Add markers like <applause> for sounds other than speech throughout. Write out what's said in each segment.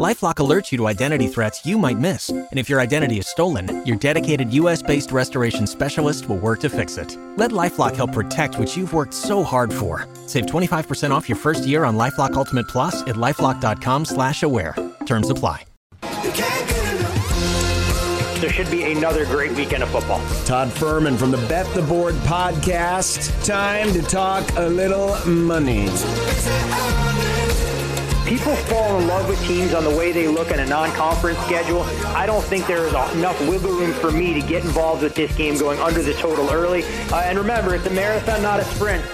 LifeLock alerts you to identity threats you might miss, and if your identity is stolen, your dedicated U.S.-based restoration specialist will work to fix it. Let LifeLock help protect what you've worked so hard for. Save 25% off your first year on LifeLock Ultimate Plus at lifeLock.com/slash-aware. Terms apply. There should be another great weekend of football. Todd Fuhrman from the Bet the Board podcast. Time to talk a little money people fall in love with teams on the way they look in a non-conference schedule. I don't think there is enough wiggle room for me to get involved with this game going under the total early. Uh, and remember, it's a marathon, not a sprint.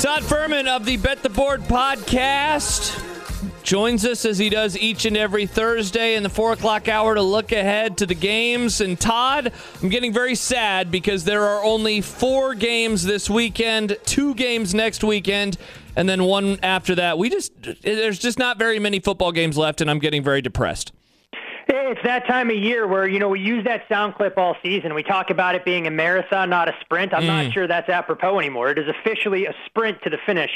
Todd Fuhrman of the Bet the Board podcast joins us as he does each and every Thursday in the four o'clock hour to look ahead to the games. And Todd, I'm getting very sad because there are only four games this weekend, two games next weekend and then one after that. We just there's just not very many football games left, and I'm getting very depressed. It's that time of year where, you know, we use that sound clip all season. We talk about it being a marathon, not a sprint. I'm mm. not sure that's apropos anymore. It is officially a sprint to the finish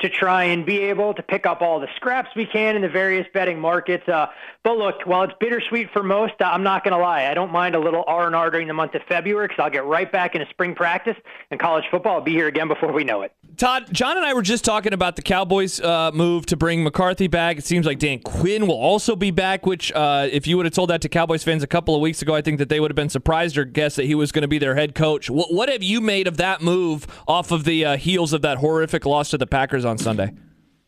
to try and be able to pick up all the scraps we can in the various betting markets. Uh, but look, while it's bittersweet for most, uh, I'm not going to lie. I don't mind a little R&R during the month of February because I'll get right back into spring practice and college football will be here again before we know it. Todd, John and I were just talking about the Cowboys' uh, move to bring McCarthy back. It seems like Dan Quinn will also be back, which uh, if you would have told that to Cowboys fans a couple of weeks ago, I think that they would have been surprised or guessed that he was going to be their head coach. What, what, have you made of that move off of the uh, heels of that horrific loss to the Packers on Sunday?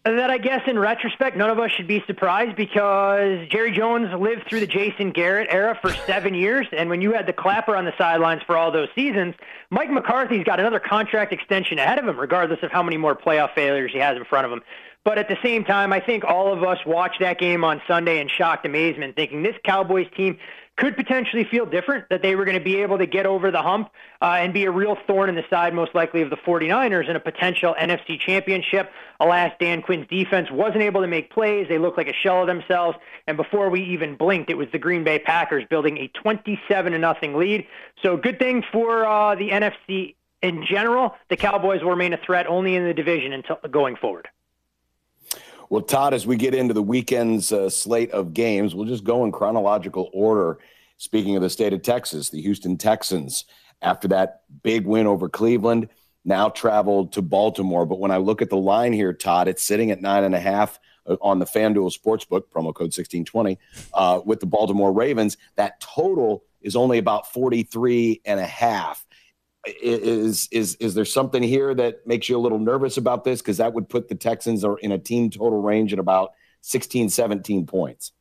That I guess in retrospect, none of us should be surprised because Jerry Jones lived through the Jason Garrett era for seven years. And when you had the clapper on the sidelines for all those seasons, Mike McCarthy's got another contract extension ahead of him, regardless of how many more playoff failures he has in front of him. But at the same time, I think all of us watched that game on Sunday in shocked amazement, thinking this Cowboys team could potentially feel different, that they were going to be able to get over the hump uh, and be a real thorn in the side, most likely, of the 49ers in a potential NFC championship. Alas, Dan Quinn's defense wasn't able to make plays. They looked like a shell of themselves. And before we even blinked, it was the Green Bay Packers building a 27 0 lead. So good thing for uh, the NFC in general. The Cowboys will remain a threat only in the division until going forward. Well, Todd, as we get into the weekend's uh, slate of games, we'll just go in chronological order. Speaking of the state of Texas, the Houston Texans, after that big win over Cleveland, now traveled to Baltimore. But when I look at the line here, Todd, it's sitting at nine and a half uh, on the FanDuel Sportsbook, promo code 1620, uh, with the Baltimore Ravens. That total is only about 43 and a half is is is there something here that makes you a little nervous about this? Because that would put the Texans in a team total range at about 16 17 points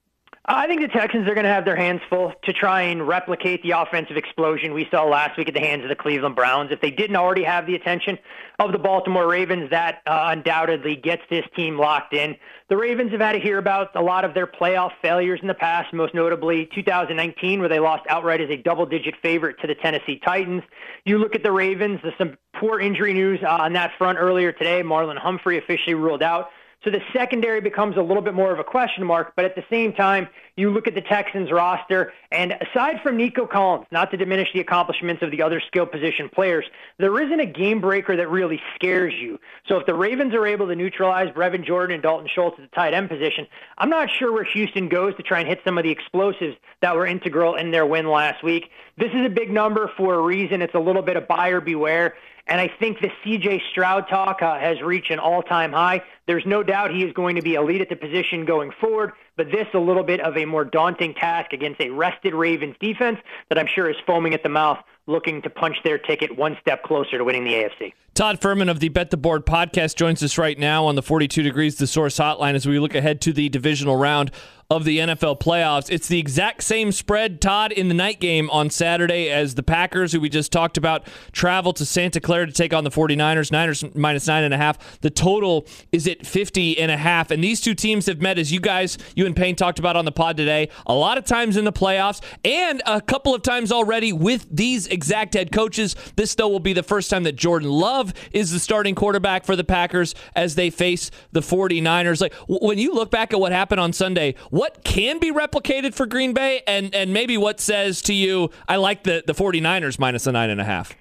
I think the Texans are going to have their hands full to try and replicate the offensive explosion we saw last week at the hands of the Cleveland Browns. If they didn't already have the attention of the Baltimore Ravens, that uh, undoubtedly gets this team locked in. The Ravens have had to hear about a lot of their playoff failures in the past, most notably 2019, where they lost outright as a double-digit favorite to the Tennessee Titans. You look at the Ravens, there's some poor injury news uh, on that front earlier today. Marlon Humphrey officially ruled out. So the secondary becomes a little bit more of a question mark. But at the same time, you look at the Texans roster, and aside from Nico Collins, not to diminish the accomplishments of the other skill position players, there isn't a game breaker that really scares you. So if the Ravens are able to neutralize Brevin Jordan and Dalton Schultz at the tight end position, I'm not sure where Houston goes to try and hit some of the explosives that were integral in their win last week. This is a big number for a reason. It's a little bit of buyer beware. And I think the CJ Stroud talk uh, has reached an all-time high. There's no doubt he is going to be elite at the position going forward, but this a little bit of a more daunting task against a rested Ravens defense that I'm sure is foaming at the mouth looking to punch their ticket one step closer to winning the AFC. Todd Fuhrman of the Bet the Board podcast joins us right now on the 42 Degrees The Source hotline as we look ahead to the divisional round of the NFL playoffs. It's the exact same spread, Todd, in the night game on Saturday as the Packers, who we just talked about, travel to Santa Clara to take on the 49ers. Niners minus nine and a half. The total is at 50 and a half. And these two teams have met, as you guys, you and Payne talked about on the pod today, a lot of times in the playoffs and a couple of times already with these exact head coaches. This, though, will be the first time that Jordan Love is the starting quarterback for the Packers as they face the 49ers. Like when you look back at what happened on Sunday, what can be replicated for Green Bay and, and maybe what says to you, I like the, the 49ers minus the nine and a half?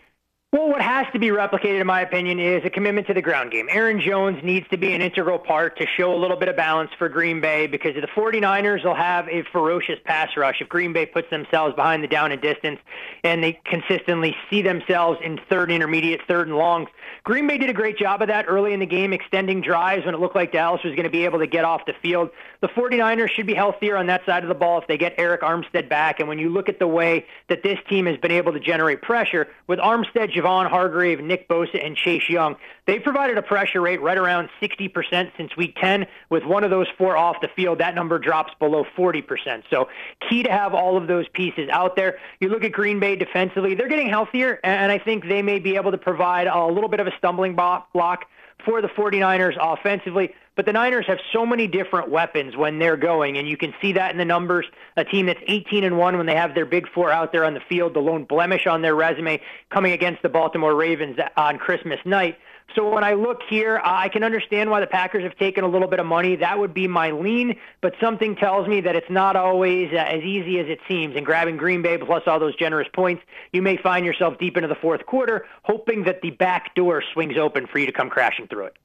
Well, what has to be replicated, in my opinion, is a commitment to the ground game. Aaron Jones needs to be an integral part to show a little bit of balance for Green Bay because the 49ers will have a ferocious pass rush if Green Bay puts themselves behind the down and distance and they consistently see themselves in third intermediate, third and longs. Green Bay did a great job of that early in the game, extending drives when it looked like Dallas was going to be able to get off the field. The 49ers should be healthier on that side of the ball if they get Arik Armstead back. And when you look at the way that this team has been able to generate pressure with Armstead, Javon Hargrave, Nick Bosa, and Chase Young. They've provided a pressure rate right around 60% since week 10. With one of those four off the field, that number drops below 40%. So key to have all of those pieces out there. You look at Green Bay defensively, they're getting healthier, and I think they may be able to provide a little bit of a stumbling block for the 49ers offensively. But the Niners have so many different weapons when they're going, and you can see that in the numbers. A team that's 18 and one when they have their big four out there on the field, the lone blemish on their resume, coming against the Baltimore Ravens on Christmas night. So when I look here, I can understand why the Packers have taken a little bit of money. That would be my lean, but something tells me that it's not always uh, as easy as it seems. And grabbing Green Bay plus all those generous points, you may find yourself deep into the fourth quarter, hoping that the back door swings open for you to come crashing through it.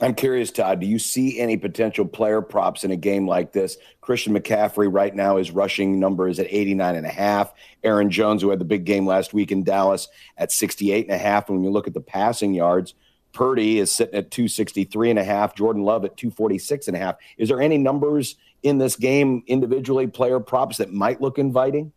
I'm curious, Todd, do you see any potential player props in a game like this? Christian McCaffrey right now is rushing number is at 89 and a half. Aaron Jones, who had the big game last week in Dallas at 68 and a half. And when you look at the passing yards, Purdy is sitting at 263 and a half, Jordan Love at 246 and a half. Is there any numbers in this game individually player props that might look inviting?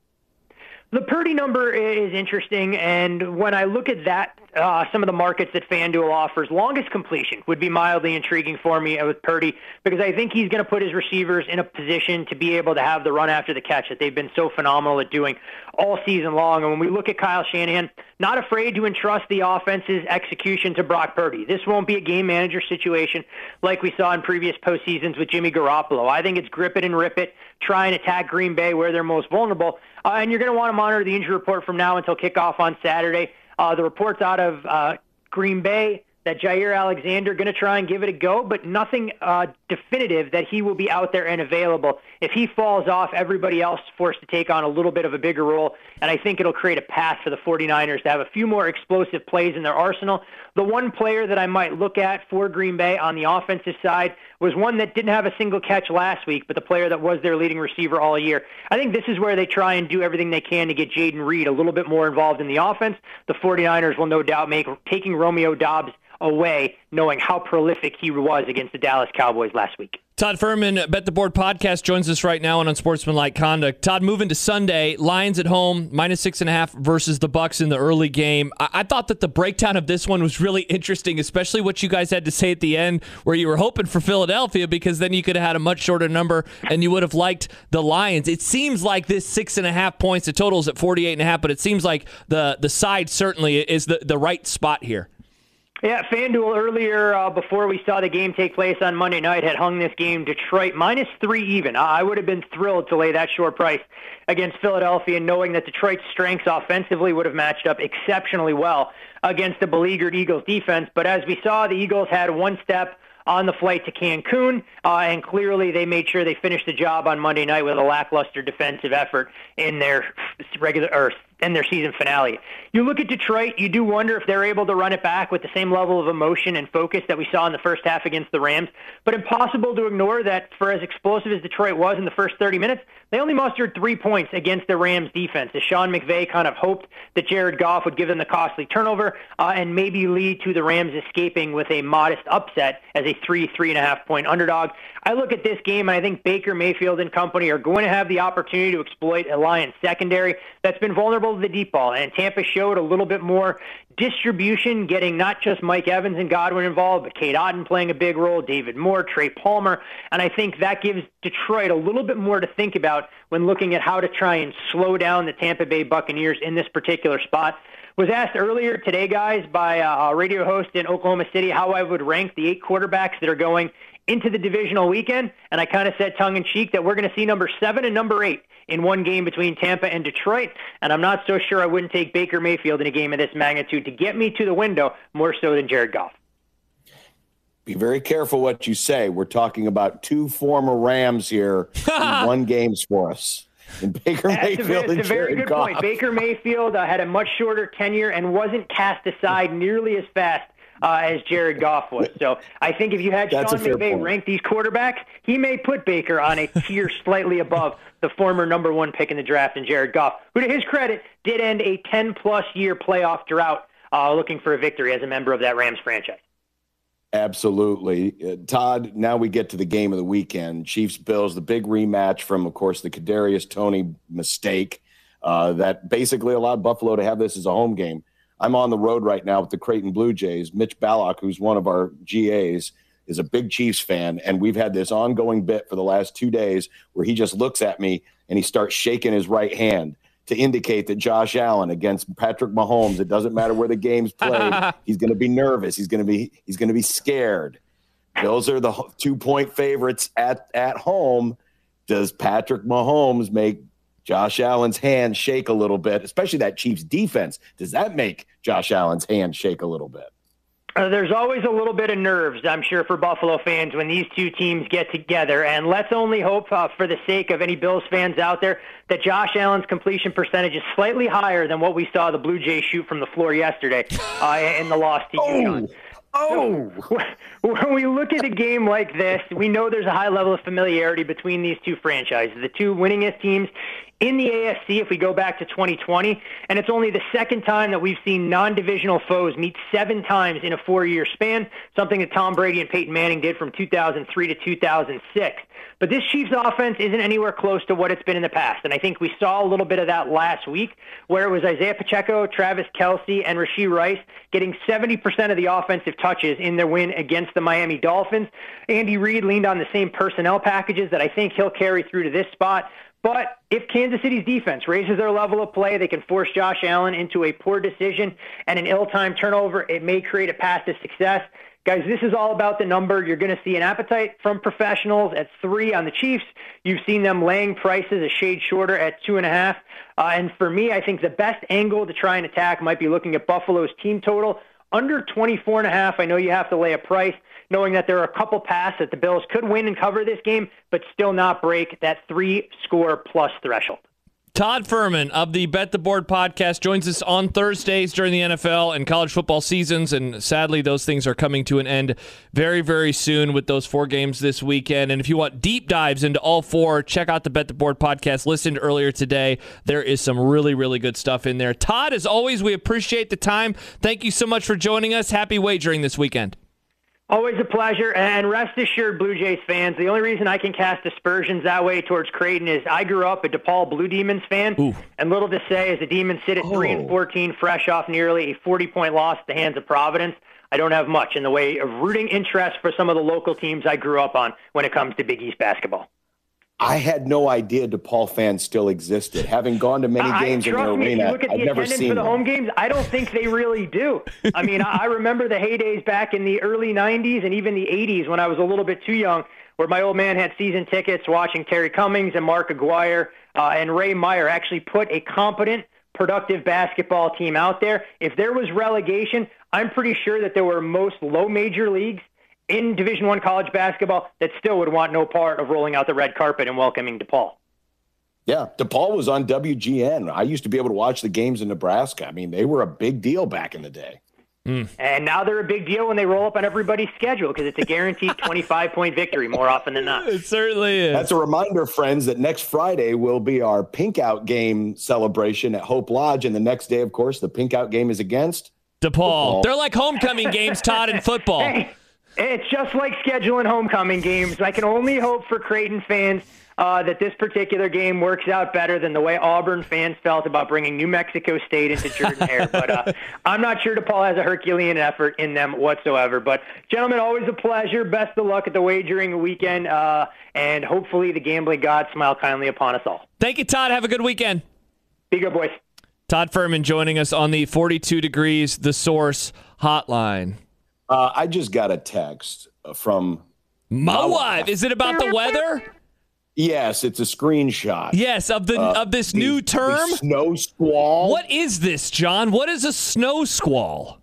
The Purdy number is interesting, and when I look at that uh, some of the markets that FanDuel offers. Longest completion would be mildly intriguing for me with Purdy because I think he's going to put his receivers in a position to be able to have the run after the catch that they've been so phenomenal at doing all season long. And when we look at Kyle Shanahan, not afraid to entrust the offense's execution to Brock Purdy. This won't be a game manager situation like we saw in previous postseasons with Jimmy Garoppolo. I think it's grip it and rip it, try and attack Green Bay where they're most vulnerable. Uh, and you're going to want to monitor the injury report from now until kickoff on Saturday. Uh, the reports out of uh, Green Bay that Jaire Alexander going to try and give it a go, but nothing uh, definitive that he will be out there and available. If he falls off, everybody else forced to take on a little bit of a bigger role, and I think it'll create a path for the 49ers to have a few more explosive plays in their arsenal. The one player that I might look at for Green Bay on the offensive side was one that didn't have a single catch last week, but the player that was their leading receiver all year. I think this is where they try and do everything they can to get Jayden Reed a little bit more involved in the offense. The 49ers will no doubt make taking Romeo Doubs away, knowing how prolific he was against the Dallas Cowboys last week. Todd Fuhrman, Bet the Board podcast, joins us right now on Unsportsmanlike Conduct. Todd, moving to Sunday, Lions at home, minus six and a half versus the Bucks in the early game. I-, I thought that the breakdown of this one was really interesting, especially what you guys had to say at the end, where you were hoping for Philadelphia because then you could have had a much shorter number and you would have liked the Lions. It seems like this six and a half points, the total is at 48 and a half, but it seems like the the side certainly is the, the right spot here. Yeah, FanDuel earlier uh, before we saw the game take place on Monday night had hung this game Detroit minus three even. I would have been thrilled to lay that short price against Philadelphia, knowing that Detroit's strengths offensively would have matched up exceptionally well against the beleaguered Eagles defense. But as we saw, the Eagles had one step on the flight to Cancun, uh, and clearly they made sure they finished the job on Monday night with a lackluster defensive effort in their regular or in their season finale. You look at Detroit, you do wonder if they're able to run it back with the same level of emotion and focus that we saw in the first half against the Rams. But impossible to ignore that for as explosive as Detroit was in the first 30 minutes, they only mustered three points against the Rams defense. As Sean McVay kind of hoped that Jared Goff would give them the costly turnover uh, and maybe lead to the Rams escaping with a modest upset as a three, three and a half point underdog. I look at this game and I think Baker Mayfield and company are going to have the opportunity to exploit a Lions secondary that's been vulnerable to the deep ball. And Tampa showed a little bit more distribution, getting not just Mike Evans and Godwin involved, but Cade Otton playing a big role, David Moore, Trey Palmer. And I think that gives Detroit a little bit more to think about when looking at how to try and slow down the Tampa Bay Buccaneers in this particular spot was asked earlier today, guys, by uh, a radio host in Oklahoma City how I would rank the eight quarterbacks that are going into the divisional weekend, and I kind of said tongue in cheek that we're going to see number seven and number eight in one game between Tampa and Detroit. And I'm not so sure I wouldn't take Baker Mayfield in a game of this magnitude to get me to the window more so than Jared Goff. Be very careful what you say. We're talking about two former Rams here <laughs> in one games for us. And Baker Mayfield it's a, and a very Jared good Goff. point. Baker Mayfield uh, had a much shorter tenure and wasn't cast aside nearly as fast uh, as Jared Goff was. So I think if you had That's Sean McVay point. rank these quarterbacks, he may put Baker on a tier <laughs> slightly above the former number one pick in the draft and Jared Goff, who, to his credit, did end a 10 plus year playoff drought uh, looking for a victory as a member of that Rams franchise. Absolutely. Uh, Todd, now we get to the game of the weekend. Chiefs Bills, the big rematch from, of course, the Kadarius Toney mistake uh, that basically allowed Buffalo to have this as a home game. I'm on the road right now with the Creighton Blue Jays. Mitch Ballock, who's one of our GAs, is a big Chiefs fan. And we've had this ongoing bit for the last two days where he just looks at me and he starts shaking his right hand to indicate that Josh Allen against Patrick Mahomes, it doesn't matter where the game's played, <laughs> he's going to be nervous. He's going to be he's going to be scared. Those are the two point favorites at at home. Does Patrick Mahomes make Josh Allen's hand shake a little bit, especially that Chiefs defense? Does that make Josh Allen's hand shake a little bit? Uh, there's always a little bit of nerves, I'm sure, for Buffalo fans when these two teams get together. And let's only hope, uh, for the sake of any Bills fans out there, that Josh Allen's completion percentage is slightly higher than what we saw the Blue Jays shoot from the floor yesterday uh, in the loss to UConn. Oh, <laughs> When we look at a game like this, we know there's a high level of familiarity between these two franchises, the two winningest teams in the AFC if we go back to 2020, and it's only the second time that we've seen non-divisional foes meet seven times in a four-year span, something that Tom Brady and Peyton Manning did from 2003 to 2006. But this Chiefs offense isn't anywhere close to what it's been in the past. And I think we saw a little bit of that last week where it was Isaiah Pacheco, Travis Kelce, and Rashee Rice getting 70% of the offensive touches in their win against the Miami Dolphins. Andy Reid leaned on the same personnel packages that I think he'll carry through to this spot. But if Kansas City's defense raises their level of play, they can force Josh Allen into a poor decision and an ill-timed turnover. It may create a path to success. Guys, this is all about the number. You're going to see an appetite from professionals at three on the Chiefs. You've seen them laying prices a shade shorter at two and a half. Uh, and for me, I think the best angle to try and attack might be looking at Buffalo's team total under 24 and a half. I know you have to lay a price, knowing that there are a couple paths that the Bills could win and cover this game, but still not break that three score plus threshold. Todd Fuhrman of the Bet the Board podcast joins us on Thursdays during the NFL and college football seasons. And sadly, those things are coming to an end very, very soon with those four games this weekend. And if you want deep dives into all four, check out the Bet the Board podcast listened earlier today. There is some really, really good stuff in there. Todd, as always, we appreciate the time. Thank you so much for joining us. Happy wagering this weekend. Always a pleasure, and rest assured, Blue Jays fans, the only reason I can cast aspersions that way towards Creighton is I grew up a DePaul Blue Demons fan, Ooh. and little to say as the Demons sit at 3 Oh. and 14, fresh off nearly a 40-point loss at the hands of Providence. I don't have much in the way of rooting interest for some of the local teams I grew up on when it comes to Big East basketball. I had no idea DePaul fans still existed. Having gone to many I- games in the trust me, if arena, look at I've the never seen for the home games. I don't think they really do. I mean, I I remember the heydays back in the early '90s and even the '80s when I was a little bit too young, where my old man had season tickets watching Terry Cummings and Mark Aguirre uh, and Ray Meyer actually put a competent, productive basketball team out there. If there was relegation, I'm pretty sure that there were most low major leagues in Division One college basketball that still would want no part of rolling out the red carpet and welcoming DePaul. Yeah, DePaul was on WGN. I used to be able to watch the games in Nebraska. I mean, they were a big deal back in the day. Hmm. And now they're a big deal when they roll up on everybody's schedule because it's a guaranteed 25 point victory more often than not. It certainly is. That's a reminder, friends, that next Friday will be our Pink Out game celebration at Hope Lodge. And the next day, of course, the Pink Out game is against. DePaul. Football. They're like homecoming games, Todd, in <laughs> football. Hey, it's just like scheduling homecoming games. I can only hope for Creighton fans uh, that this particular game works out better than the way Auburn fans felt about bringing New Mexico State into Jordan Hare. But uh, <laughs> I'm not sure DePaul has a Herculean effort in them whatsoever. But, gentlemen, always a pleasure. Best of luck at the wagering weekend. Uh, and hopefully the gambling gods smile kindly upon us all. Thank you, Todd. Have a good weekend. Be good, boys. Todd Fuhrman joining us on the 42 Degrees The Source hotline. Uh, I just got a text from My wife. Is it about the weather? Yes, it's a screenshot. Yes, of the Uh, of this the- new term. snow squall. What is this, John? What is a snow squall?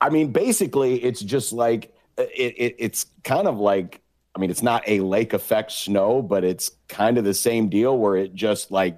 I mean, basically, it's just like uh, it, it, it's kind of like I mean, it's not a lake effect snow, but it's kind of the same deal where it just like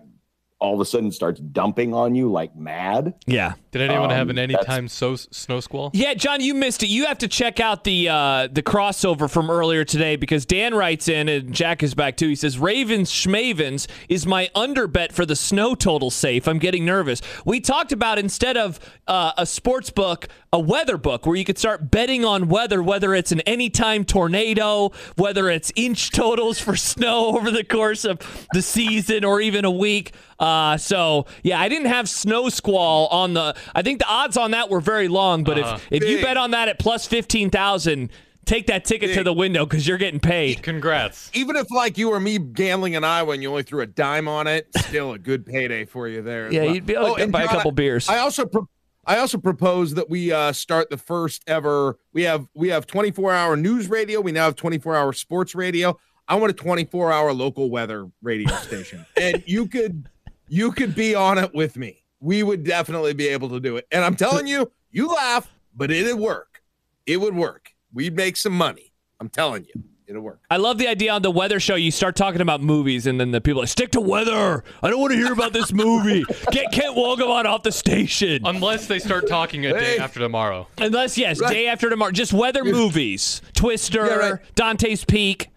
all of a sudden starts dumping on you like mad. Yeah. Did anyone have Um, an anytime so snow squall? Yeah, John, you missed it. You have to check out the uh, the crossover from earlier today because Dan writes in and Jack is back too. He says Ravens Schmavens is my under bet for the snow total safe. I'm getting nervous. We talked about instead of uh, a sports book, a weather book where you could start betting on weather, whether it's an anytime tornado, whether it's inch totals for <laughs> snow over the course of the season or even a week. Uh, so yeah, I didn't have snow squall on the. I think the odds on that were very long, but if if you bet on that at plus fifteen thousand, take that ticket to the window because you're getting paid. Congrats. Even if like you or me gambling in Iowa and you only threw a dime on it, still a good payday for you there. Yeah, well. you'd be able to Oh, and buy a couple beers. I also pro- I also propose that we uh, start the first ever. We have we have 24 hour news radio. We now have 24 hour sports radio. I want a 24 hour local weather radio station, <laughs> and you could you could be on it with me. We would definitely be able to do it. And I'm telling you, you laugh, but it'd work. It would work. We'd make some money. I'm telling you, it'll work. I love the idea on the weather show. You start talking about movies, and then the people are like, stick to weather. I don't want to hear about this movie. <laughs> Get Kent Wolgamott off the station. Unless they start talking a day Hey. after tomorrow. Unless, yes, Right. day after tomorrow. Just weather movies. Twister, Yeah, right. Dante's Peak.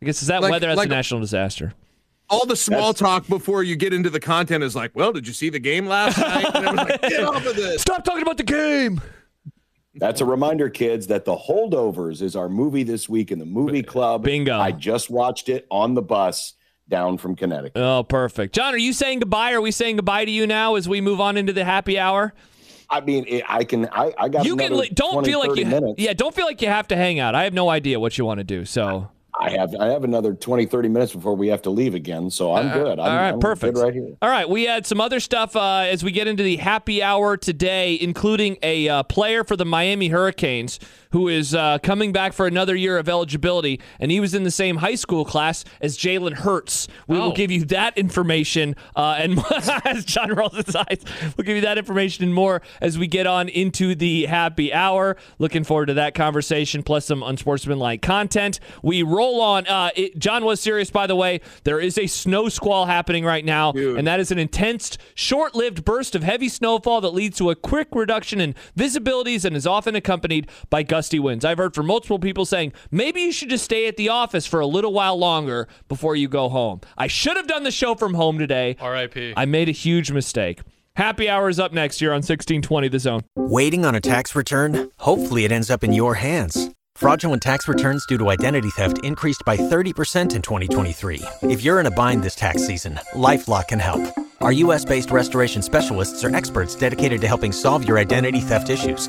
I guess is that Like- weather? That's like- a national disaster. All the small talk before you get into the content is like, well, did you see the game last <laughs> night? And everyone's like, get off of this. Stop talking about the game. That's a reminder, kids, that The Holdovers is our movie this week in the movie club. Bingo. I just watched it on the bus down from Connecticut. Oh, perfect. John, are you saying goodbye? Are we saying goodbye to you now as we move on into the happy hour? I mean, it, I can. I, I got. You can li- don't 20, feel like you minutes. yeah don't feel like you have to hang out. I have no idea what you want to do. So I have. I have another 20, 30 minutes before we have to leave again. So I'm good. I'm, Uh, all right, I'm perfect. Good right here. All right, we had some other stuff uh, as we get into the happy hour today, including a uh, player for the Miami Hurricanes who is uh, coming back for another year of eligibility, and he was in the same high school class as Jalen Hurts. We will Oh. give you that information, uh, and <laughs> as John rolls his eyes, we'll give you that information and more as we get on into the happy hour. Looking forward to that conversation, plus some unsportsmanlike content. We roll on. Uh, it, John was serious, by the way. There is a snow squall happening right now, and that is an intense, short lived burst of heavy snowfall that leads to a quick reduction in visibilities and is often accompanied by gusty winds. I've heard from multiple people saying maybe you should just stay at the office for a little while longer before you go home. I should have done the show from home today. R.I.P. I made a huge mistake. Happy hour is up next year on 1620 The Zone. Waiting on a tax return? Hopefully, it ends up in your hands. Fraudulent tax returns due to identity theft increased by 30% in 2023. If you're in a bind this tax season, LifeLock can help. Our US based restoration specialists are experts dedicated to helping solve your identity theft issues.